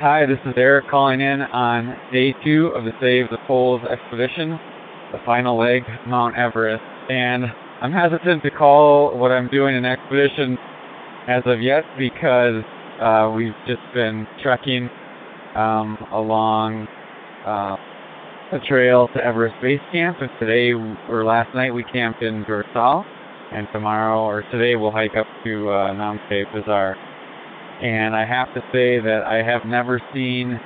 Hi, this is Eric calling in on day two of the Save the Poles expedition, the final leg, Mount Everest. And I'm hesitant to call what I'm doing an expedition as of yet because uh, we've just been trekking um, along uh, a trail to Everest Base Camp. And today, or last night, we camped in Dorsal. And tomorrow, or today, we'll hike up to uh, Namche Bazaar and I have to say that I have never seen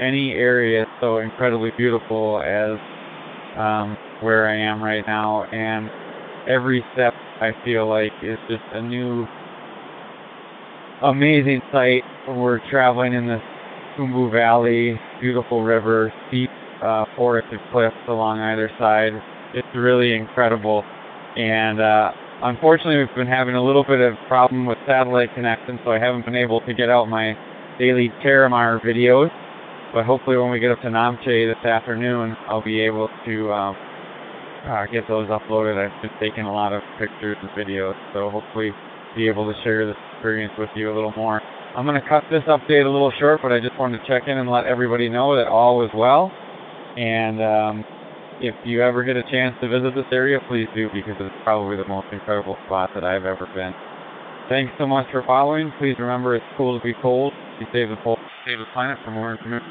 any area so incredibly beautiful as um, where I am right now, and every step I feel like is just a new amazing sight. We're traveling in this Khumbu Valley, beautiful river, steep uh, forested cliffs along either side. It's really incredible, and uh, Unfortunately, we've been having a little bit of problem with satellite connection, so I haven't been able to get out my daily Terramar videos. But hopefully when we get up to Namche this afternoon, I'll be able to um, uh, get those uploaded. I've been taking a lot of pictures and videos, so hopefully be able to share this experience with you a little more. I'm going to cut this update a little short, but I just wanted to check in and let everybody know that all is well. And um, if you ever get a chance to visit this area, please do because it's probably the most incredible spot that I've ever been. Thanks so much for following. Please remember it's cool to be cold. You save the, save the planet for more information.